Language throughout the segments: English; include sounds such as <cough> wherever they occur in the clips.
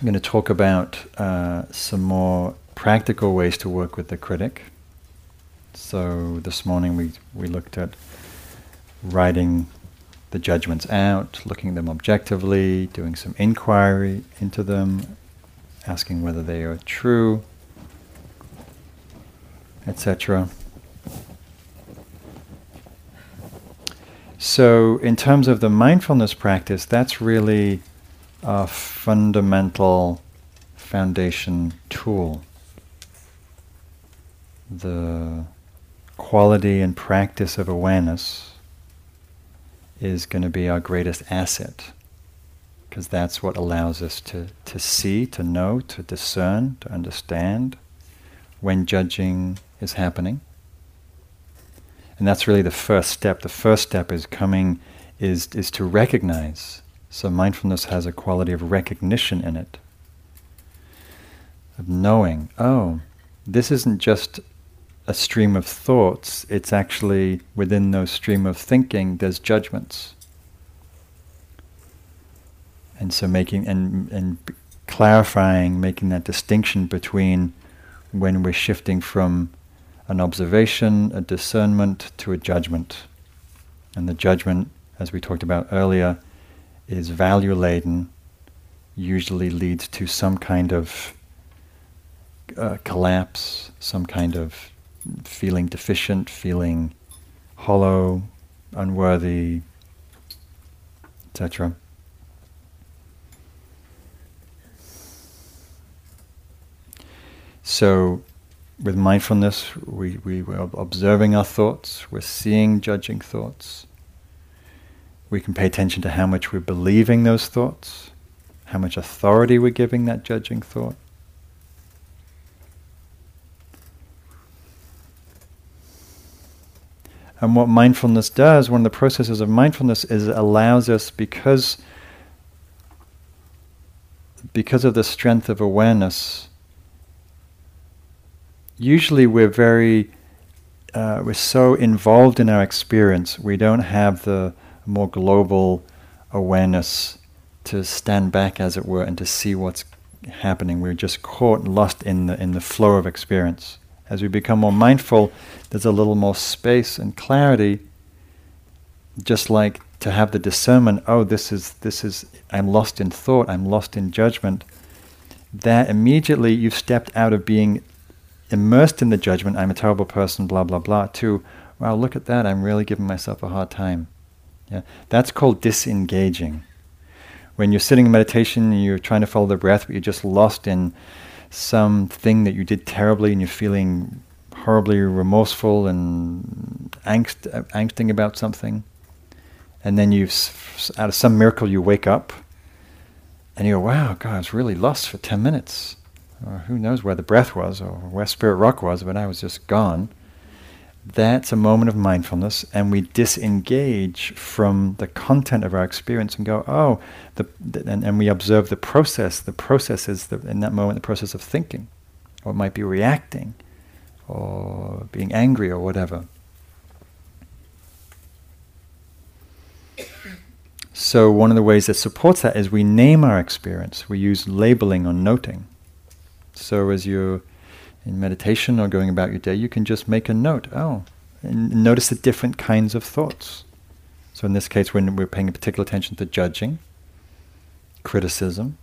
I'm going to talk about uh, some more practical ways to work with the critic. So this morning we, we looked at writing the judgments out, looking at them objectively, doing some inquiry into them, asking whether they are true, etc. So, in terms of the mindfulness practice, that's really a fundamental foundation tool. The quality and practice of awareness is going to be our greatest asset because that's what allows us to, to see, to know, to discern, to understand when judging is happening. And that's really the first step. The first step is coming is is to recognize. So mindfulness has a quality of recognition in it. Of knowing, oh, this isn't just a stream of thoughts, it's actually within those stream of thinking there's judgments. And so making and and clarifying, making that distinction between when we're shifting from an observation, a discernment to a judgment. And the judgment, as we talked about earlier, is value laden, usually leads to some kind of uh, collapse, some kind of feeling deficient, feeling hollow, unworthy, etc. So, with mindfulness, we, we, we're observing our thoughts, we're seeing, judging thoughts. We can pay attention to how much we're believing those thoughts, how much authority we're giving that judging thought. And what mindfulness does, one of the processes of mindfulness is it allows us because because of the strength of awareness usually we're very uh, we're so involved in our experience we don't have the more global awareness to stand back as it were and to see what's happening we're just caught and lost in the in the flow of experience as we become more mindful there's a little more space and clarity just like to have the discernment oh this is this is i'm lost in thought i'm lost in judgment that immediately you've stepped out of being immersed in the judgment, I'm a terrible person, blah, blah, blah, to, wow, look at that, I'm really giving myself a hard time. Yeah? That's called disengaging. When you're sitting in meditation and you're trying to follow the breath, but you're just lost in something that you did terribly and you're feeling horribly remorseful and angst, angsting about something, and then you, out of some miracle, you wake up and you go, wow, God, I was really lost for 10 minutes or who knows where the breath was or where Spirit Rock was, but I was just gone. That's a moment of mindfulness, and we disengage from the content of our experience and go, oh, the, and, and we observe the process. The process is, the, in that moment, the process of thinking, or it might be reacting, or being angry, or whatever. So, one of the ways that supports that is we name our experience. We use labeling or noting. So as you're in meditation or going about your day, you can just make a note. Oh, and notice the different kinds of thoughts. So in this case, when we're paying particular attention to judging, criticism,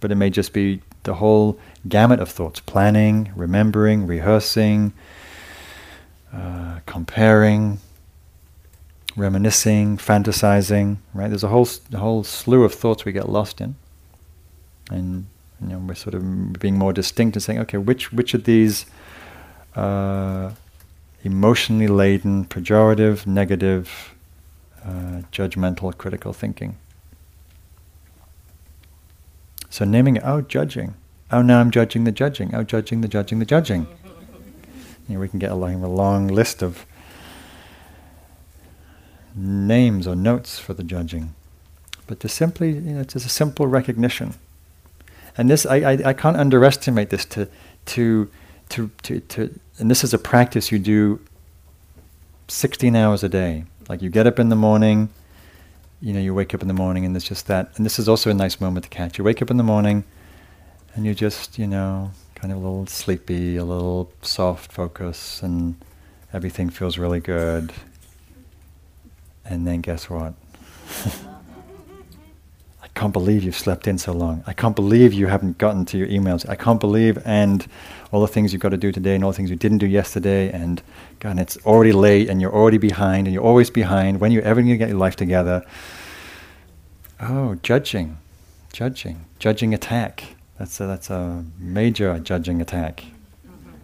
but it may just be the whole gamut of thoughts: planning, remembering, rehearsing, uh, comparing, reminiscing, fantasizing. Right? There's a whole a whole slew of thoughts we get lost in, and you know, we're sort of being more distinct and saying, okay, which which of these uh, emotionally laden, pejorative, negative, uh, judgmental, critical thinking. So naming it, oh, judging. Oh, now I'm judging the judging. Oh, judging the judging the judging. You know, we can get a long, a long list of names or notes for the judging. But to simply, you know, it's just a simple recognition and this I, I, I can't underestimate this to, to to to to and this is a practice you do 16 hours a day like you get up in the morning you know you wake up in the morning and there's just that and this is also a nice moment to catch you wake up in the morning And you just, you know, kind of a little sleepy, a little soft focus, and everything feels really good. And then guess what? <laughs> I can't believe you've slept in so long. I can't believe you haven't gotten to your emails. I can't believe and all the things you've got to do today and all the things you didn't do yesterday and God, it's already late and you're already behind and you're always behind. When are you ever going to get your life together? Oh, judging, judging, judging attack. That's a, that's a major judging attack.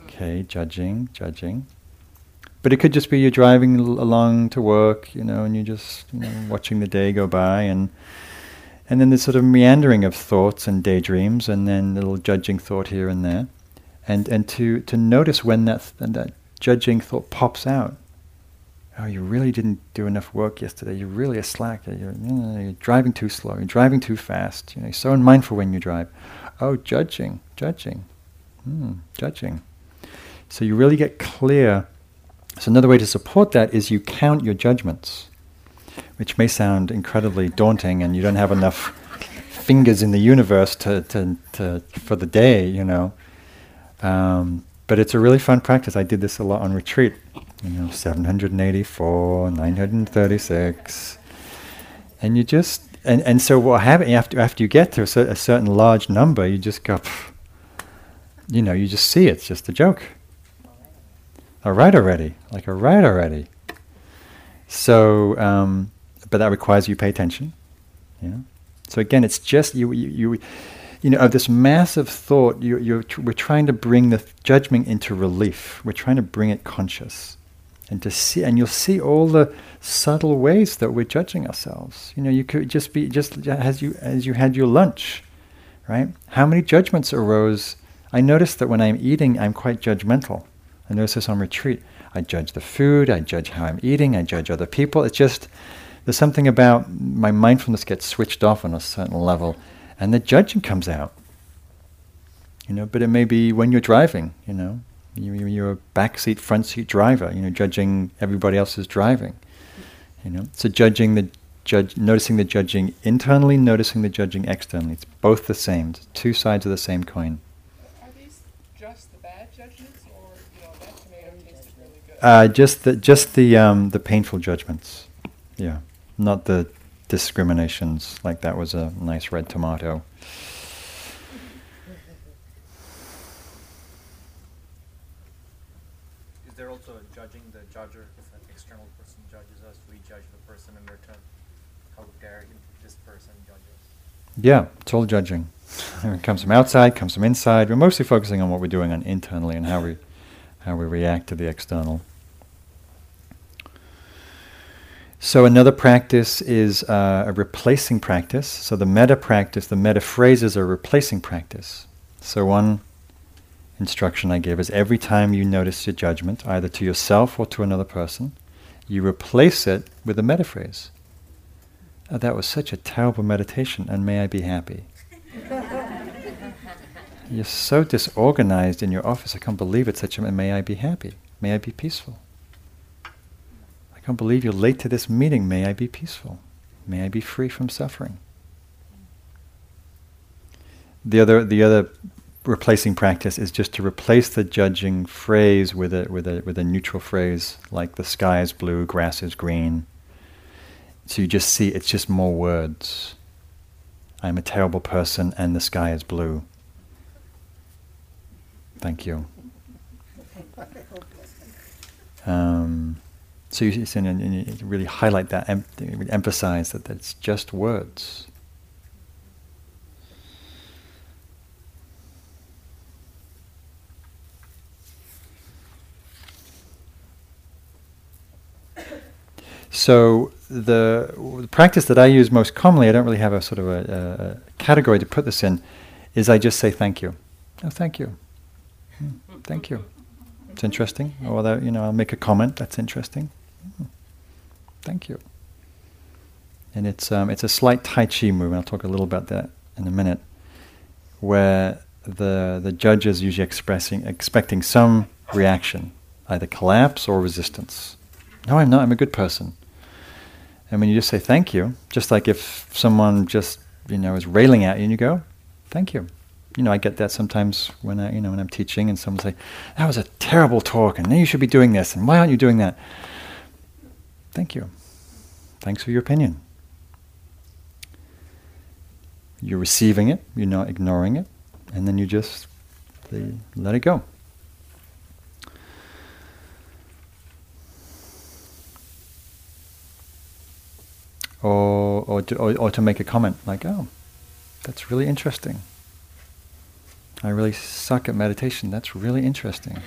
Okay, judging, judging. But it could just be you're driving along to work, you know, and you're just you know, watching the day go by, and and then there's sort of meandering of thoughts and daydreams, and then little judging thought here and there, and and to to notice when that that judging thought pops out. Oh, you really didn't do enough work yesterday. You're really a slacker. You're, you're driving too slow. You're driving too fast. You know, you're so unmindful when you drive. Oh, judging, judging, hmm, judging. So you really get clear. So another way to support that is you count your judgments, which may sound incredibly daunting, and you don't have enough fingers in the universe to, to, to for the day, you know. Um, but it's a really fun practice. I did this a lot on retreat. You know, 784, 936. And you just, and, and so what happens after, after you get to a, a certain large number, you just go, you know, you just see it's just a joke. A All right already, like all right already. So, um, but that requires you pay attention. Yeah. So again, it's just you, you, you you know, of this massive thought, you, you're tr- we're trying to bring the judgment into relief. We're trying to bring it conscious, and to see, and you'll see all the subtle ways that we're judging ourselves. You know, you could just be just as you as you had your lunch, right? How many judgments arose? I noticed that when I'm eating, I'm quite judgmental. I notice this on retreat. I judge the food. I judge how I'm eating. I judge other people. It's just there's something about my mindfulness gets switched off on a certain level and the judging comes out. You know, but it may be when you're driving. You know, you, are a backseat, front seat driver. You know, judging everybody else's driving. You know, so judging the judge, noticing the judging internally, noticing the judging externally. It's both the same. It's two sides of the same coin. Are these just the bad judgments, or you know, that tomato tasted really good? Uh, just the just the um, the painful judgments. Yeah, not the discriminations, like that was a nice red tomato. Is there also a judging the judger? If an external person judges us, we judge the person in return. How dare this person judge us? Yeah, it's all judging. <laughs> it comes from outside, comes from inside. We're mostly focusing on what we're doing on internally and how we how we react to the external. So another practice is uh, a replacing practice. So the metta practice, the metta phrases are replacing practice. So one instruction I give is every time you notice your judgment, either to yourself or to another person, you replace it with a metta phrase. Oh, that was such a terrible meditation, and may I be happy. <laughs> You're so disorganized in your office. I can't believe it. Such a may I be happy. May I be peaceful can't believe you're late to this meeting. May I be peaceful. May I be free from suffering. The other, the other replacing practice is just to replace the judging phrase with a, with a, with a neutral phrase like the sky is blue, grass is green. So you just see it's just more words. I'm a terrible person and the sky is blue. Thank you. Um, so you, and you really highlight that, em- emphasize that it's just words. So the, the, practice that I use most commonly, I don't really have a sort of a, a, category to put this in, is I just say thank you. Oh, thank you. Mm, thank you. It's interesting. Or you know, I'll make a comment. That's interesting. Thank you. And it's um, it's a slight Tai Chi move, I'll talk a little about that in a minute, where the the judge is usually expressing expecting some reaction, either collapse or resistance. No, I'm not. I'm a good person. And when you just say thank you, just like if someone just you know is railing at you, and you go, thank you. you know, I get that sometimes when I, you know, when I'm teaching and someone say, "That was a terrible talk, and you should be doing this, and why aren't you doing that?" Thank you. Thanks for your opinion. You're receiving it. You're not ignoring it, and then you just let it go. Or, or, to, or, or to make a comment like, "Oh, that's really interesting." I really suck at meditation. That's really interesting.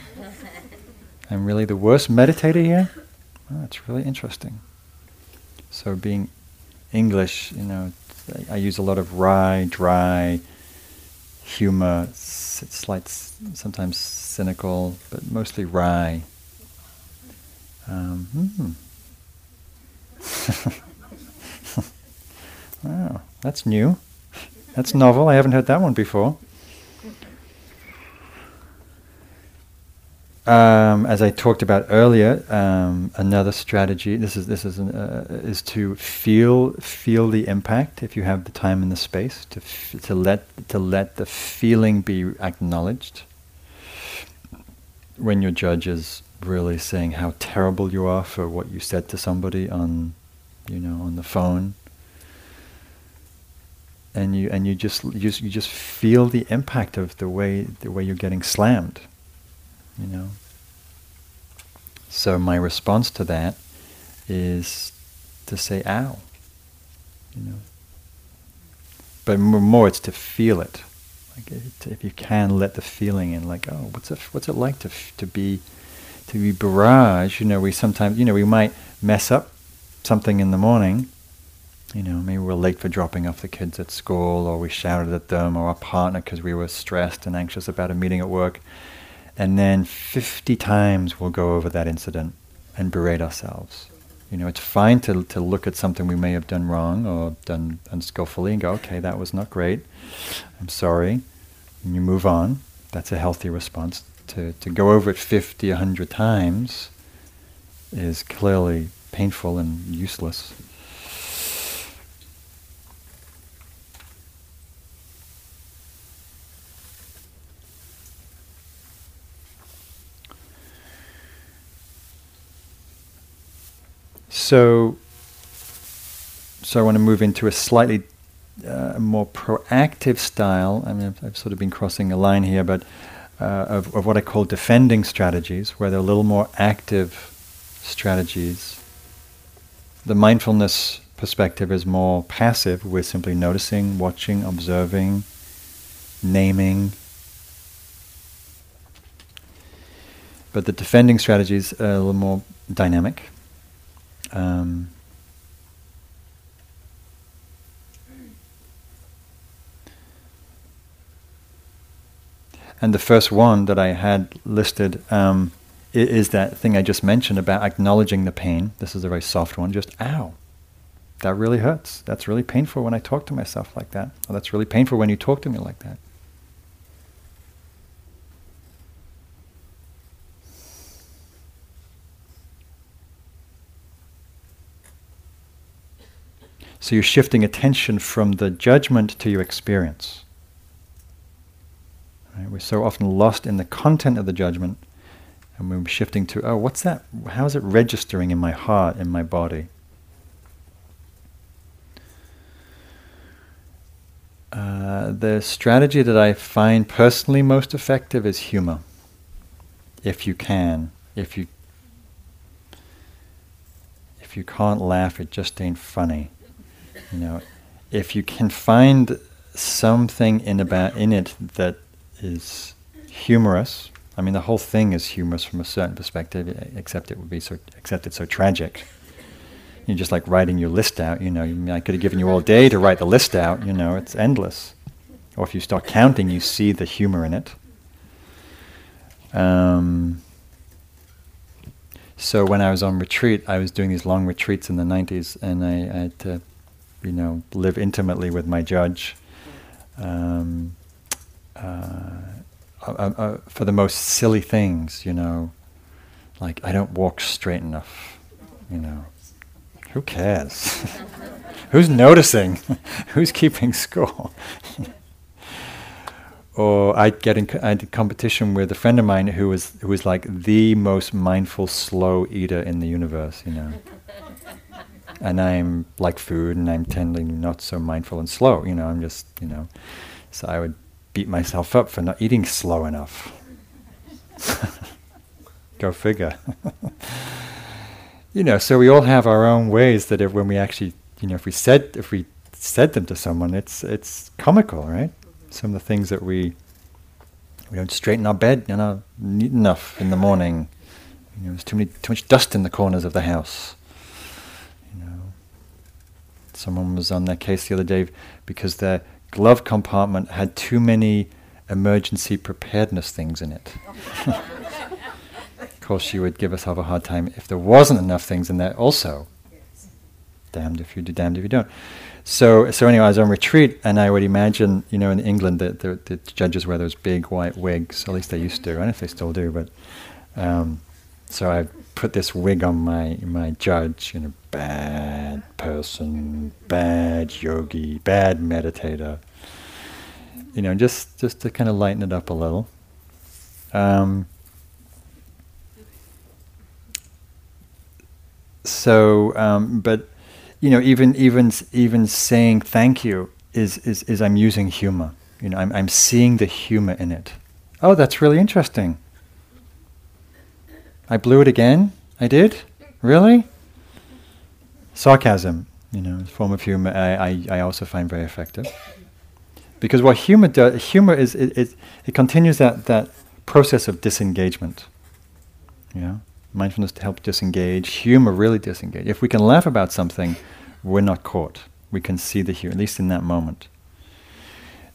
I'm really the worst meditator here. Oh, that's really interesting. So being English, you know, I use a lot of wry, dry humor, slight, sometimes cynical, but mostly wry. Um, hmm. <laughs> wow, that's new. That's novel. I haven't heard that one before. Um, as I talked about earlier, um, another strategy. This is this is an, uh, is to feel feel the impact if you have the time and the space to f- to let to let the feeling be acknowledged. When your judge is really saying how terrible you are for what you said to somebody on, you know, on the phone, and you and you just you you just feel the impact of the way the way you're getting slammed you know. So my response to that is to say, ow, you know. But more, it's to feel it. Like if you can let the feeling in, like, oh, what's it, what's it like to, to be, to be barrage? You know, we sometimes, you know, we might mess up something in the morning. You know, maybe we're late for dropping off the kids at school, or we shouted at them, or our partner because we were stressed and anxious about a meeting at work and then 50 times we'll go over that incident and berate ourselves. You know, it's fine to, to look at something we may have done wrong or done unskillfully and go, okay, that was not great. I'm sorry. And you move on. That's a healthy response. To, to go over it 50, 100 times is clearly painful and useless. So, so I want to move into a slightly uh, more proactive style. I mean, I've, I've, sort of been crossing a line here, but uh, of, of what I call defending strategies, where they're a little more active strategies. The mindfulness perspective is more passive. We're simply noticing, watching, observing, naming. But the defending strategies are a little more dynamic. Um, and the first one that I had listed um, is that thing I just mentioned about acknowledging the pain. This is a very soft one, just ow. That really hurts. That's really painful when I talk to myself like that. Or that's really painful when you talk to me like that. So you're shifting attention from the judgment to your experience. Right? We're so often lost in the content of the judgment, and we're shifting to, oh, what's that? How is it registering in my heart, in my body? Uh, the strategy that I find personally most effective is humor. If you can, if you if you can't laugh, it just ain't funny. You know, if you can find something in about in it that is humorous, I mean, the whole thing is humorous from a certain perspective, except it would be so, except it's so tragic. You're just like writing your list out. You know, I could have given you all day to write the list out. You know, it's endless. Or if you start counting, you see the humor in it. Um, so when I was on retreat, I was doing these long retreats in the 90s, and I, I had to you know, live intimately with my judge. Um, uh, uh, uh, for the most silly things, you know, like I don't walk straight enough, you know. Who cares? <laughs> Who's noticing? <laughs> Who's keeping score? <laughs> or I'd get in, co- I'd competition with a friend of mine who was who was like the most mindful slow eater in the universe, you know. And I'm like food, and I'm tending not so mindful and slow, you know. I'm just, you know, so I would beat myself up for not eating slow enough. <laughs> Go figure. <laughs> you know, so we all have our own ways that if when we actually, you know, if we said if we said them to someone, it's it's comical, right? Some of the things that we we don't straighten our bed, you know, neat enough in the morning. You know, there's too many too much dust in the corners of the house. Someone was on that case the other day because their glove compartment had too many emergency preparedness things in it. of course, she would give herself a hard time if there wasn't enough things in there also. Damned if you do, damned if you don't. So, so anyway, I was on retreat, and I would imagine, you know, in England, that the, the, judges wear those big white wigs. At least they used to. I don't know if they still do, but um, so I put this wig on my my judge. You know, bad person, bad yogi, bad meditator. You know, just just to kind of lighten it up a little. Um, so, um, but you know, even even even saying thank you is is, is I'm using humor. You know, I'm I'm seeing the humor in it. Oh, that's really interesting. I blew it again. I did. Really? Sarcasm, you know, form of humor. I, I, I also find very effective because what humor does, humor is it, it, it continues that that process of disengagement. Know, mindfulness to help disengage, humor really disengage. If we can laugh about something, we're not caught. We can see the humor, at least in that moment.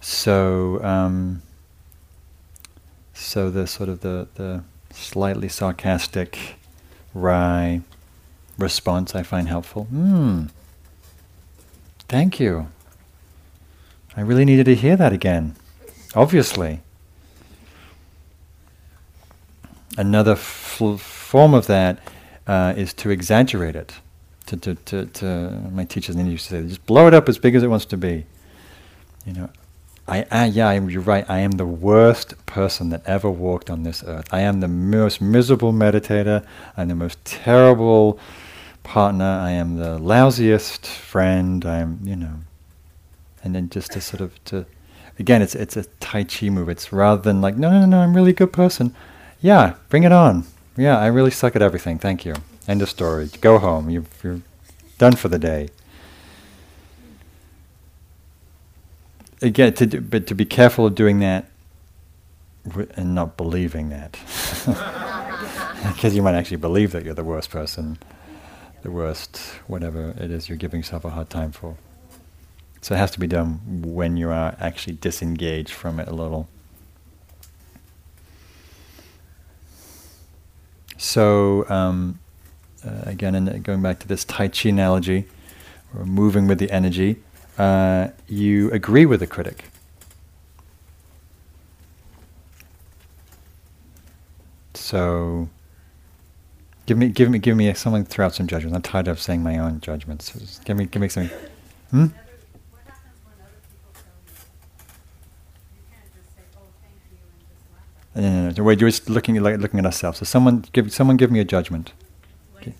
So, um, so the sort of the, the slightly sarcastic, wry response I find helpful. Hmm. Thank you. I really needed to hear that again. Obviously. Another fl- form of that uh, is to exaggerate it. To, to, to, to, my teachers in used to say, just blow it up as big as it wants to be. You know, I, I yeah, you're right. I am the worst person that ever walked on this earth. I am the most miserable meditator. I'm the most terrible partner. I am the lousiest friend. I am, you know, and then just to sort of to, again, it's it's a Tai Chi move. It's rather than like, no, no, no, I'm really a good person. Yeah, bring it on. Yeah, I really suck at everything. Thank you. End of story. Go home. you you're done for the day. Again, to do, but to be careful of doing that and not believing that, <laughs> because you might actually believe that you're the worst person, the worst whatever it is you're giving yourself a hard time for. So it has to be done when you are actually disengaged from it a little. So um, uh, again, and going back to this Tai Chi analogy, or moving with the energy, uh, you agree with the critic. So, give me, give me, give me someone throw out some judgments. I'm tired of saying my own judgments. So give me, give me something. Hmm. What happens when other people tell you? Can I just say, okay. No, no, no. We're just looking at like, looking at ourselves. So someone give someone give me a judgment. Lazy.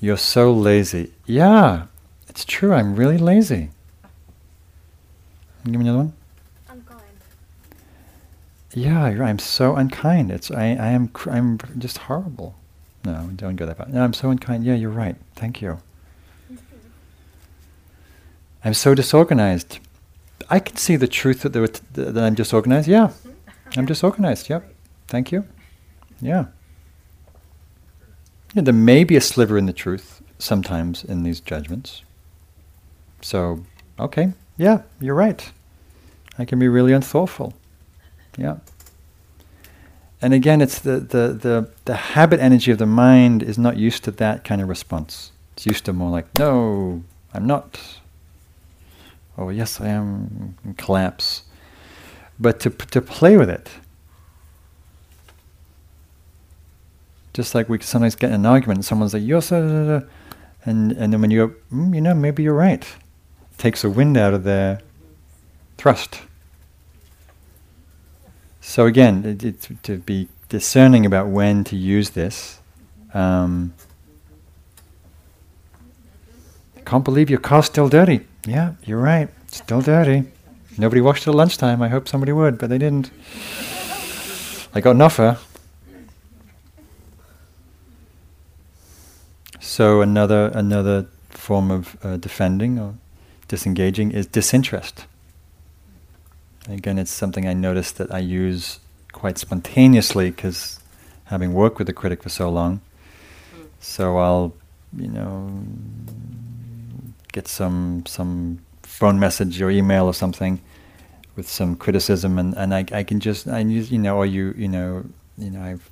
You're so lazy. Yeah, it's true. I'm really lazy. Give me another one. Yeah, you're, I'm so unkind. It's I, I am cr- I'm just horrible. No, don't go that far. No, I'm so unkind. Yeah, you're right. Thank you. I'm so disorganized. I can see the truth that, t- that I'm disorganized. Yeah, I'm disorganized. Yep. Thank you. Yeah. yeah. There may be a sliver in the truth sometimes in these judgments. So, okay. Yeah, you're right. I can be really unthoughtful. Yeah. And again, it's the, the, the, the habit energy of the mind is not used to that kind of response. It's used to more like, no, I'm not. Oh, yes, I am. And collapse. But to, to play with it, just like we sometimes get in an argument and someone's like, you're so, da, da, da," and, and then when you go, mm, you know, maybe you're right. takes the wind out of their thrust. So again, it, it, to be discerning about when to use this. Um, can't believe your car's still dirty. Yeah, you're right. Still dirty. Nobody washed it at lunchtime. I hope somebody would, but they didn't. I got an offer. So another another form of uh, defending or disengaging is disinterest. Again, it's something I noticed that I use quite spontaneously because having worked with the critic for so long. Hmm. So I'll, you know, get some some phone message or email or something with some criticism, and, and I, I can just I use you know or you you know you know I've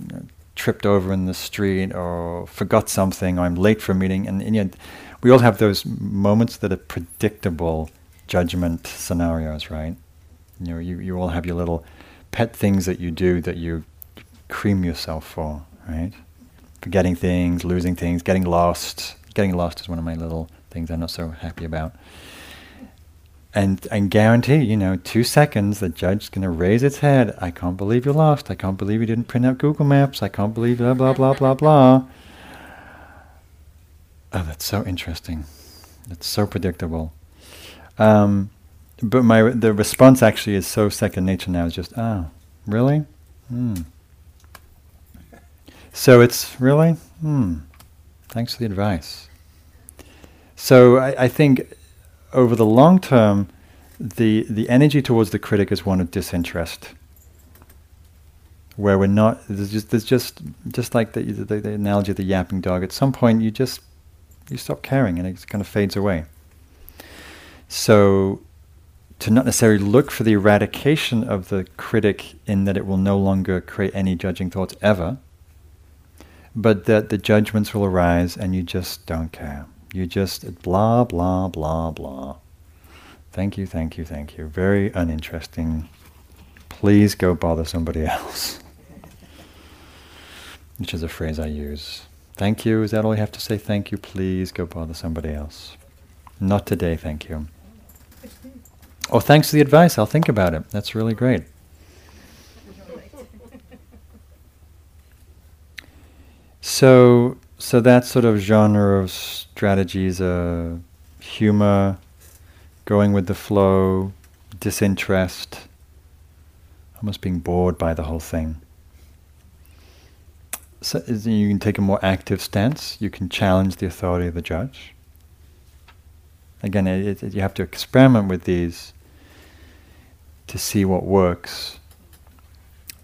you know, tripped over in the street or forgot something or I'm late for a meeting, and, and you know, we all have those moments that are predictable judgment scenarios, right? You know, you, you all have your little pet things that you do that you cream yourself for, right? Forgetting things, losing things, getting lost. Getting lost is one of my little things I'm not so happy about. And and guarantee, you know, two seconds, the judge's going to raise its head. I can't believe you lost. I can't believe you didn't print out Google Maps. I can't believe blah blah blah blah blah. Oh, that's so interesting. That's so predictable. Um, but my the response actually is so second nature now. It's just, oh, really? Hmm. So it's really, hmm. Thanks for the advice. So I, I think over the long term, the the energy towards the critic is one of disinterest, where we're not. There's just there's just just like the, the, the analogy of the yapping dog. At some point, you just you stop caring, and it kind of fades away. So to not necessarily look for the eradication of the critic in that it will no longer create any judging thoughts ever, but that the judgments will arise and you just don't care. You just blah, blah, blah, blah. Thank you, thank you, thank you. Very uninteresting. Please go bother somebody <laughs> else. Which is a phrase I use. Thank you, is that all you have to say? Thank you, please go bother somebody else. Not today, thank you. Oh, thanks for the advice. I'll think about it. That's really great. So, so that sort of genre of strategies, uh, humor, going with the flow, disinterest, almost being bored by the whole thing. So you can take a more active stance. You can challenge the authority of the judge. Again, it, it, you have to experiment with these to see what works,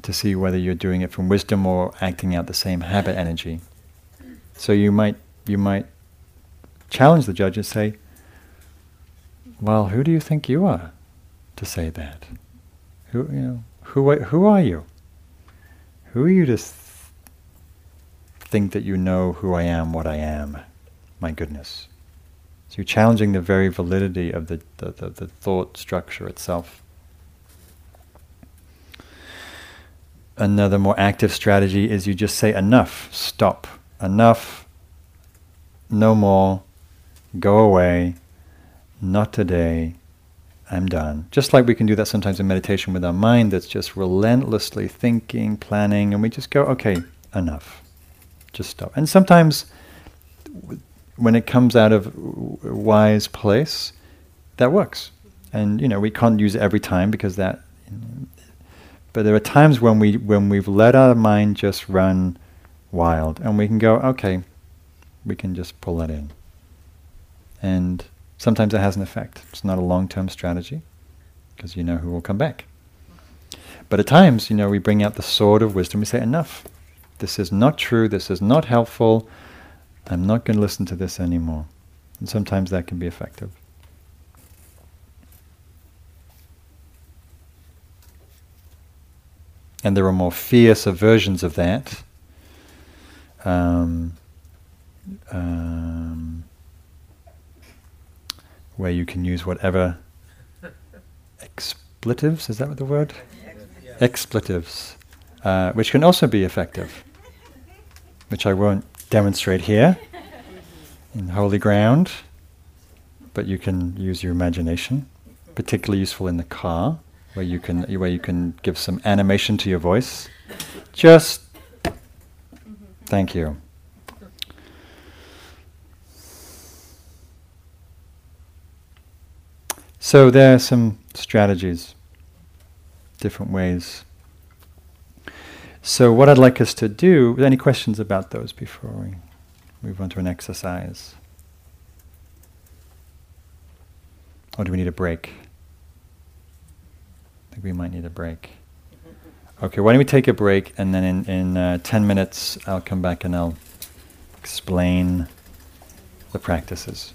to see whether you're doing it from wisdom or acting out the same habit energy. So you might you might challenge the judge and say, "Well, who do you think you are to say that? Who you know who who are you? Who are you to th- think that you know who I am, what I am? My goodness." So you're challenging the very validity of the, the, the, the thought structure itself. Another more active strategy is you just say enough, stop, enough, no more, go away, not today, I'm done. Just like we can do that sometimes in meditation with our mind that's just relentlessly thinking, planning, and we just go, okay, enough, just stop. And sometimes when it comes out of wise place, that works. And you know, we can't use it every time because that but there are times when we when we've let our mind just run wild, and we can go, okay, we can just pull that in. And sometimes it has an effect. It's not a long-term strategy because you know who will come back. But at times, you know, we bring out the sword of wisdom. We say, enough. This is not true. This is not helpful. I'm not going to listen to this anymore. And sometimes that can be effective. And there are more fierce versions of that. Um, um, where you can use whatever expletives, is that what the word? Yeah. Expletives, uh, which can also be effective, which I won't demonstrate here in holy ground, but you can use your imagination, particularly useful in the car. Where you can where you can give some animation to your voice. Just thank you. So there are some strategies, different ways. So what I'd like us to do, any questions about those before we move on to an exercise? Or do we need a break? I think we might need a break. Okay, why don't we take a break and then in, in uh, 10 minutes I'll come back and I'll explain the practices.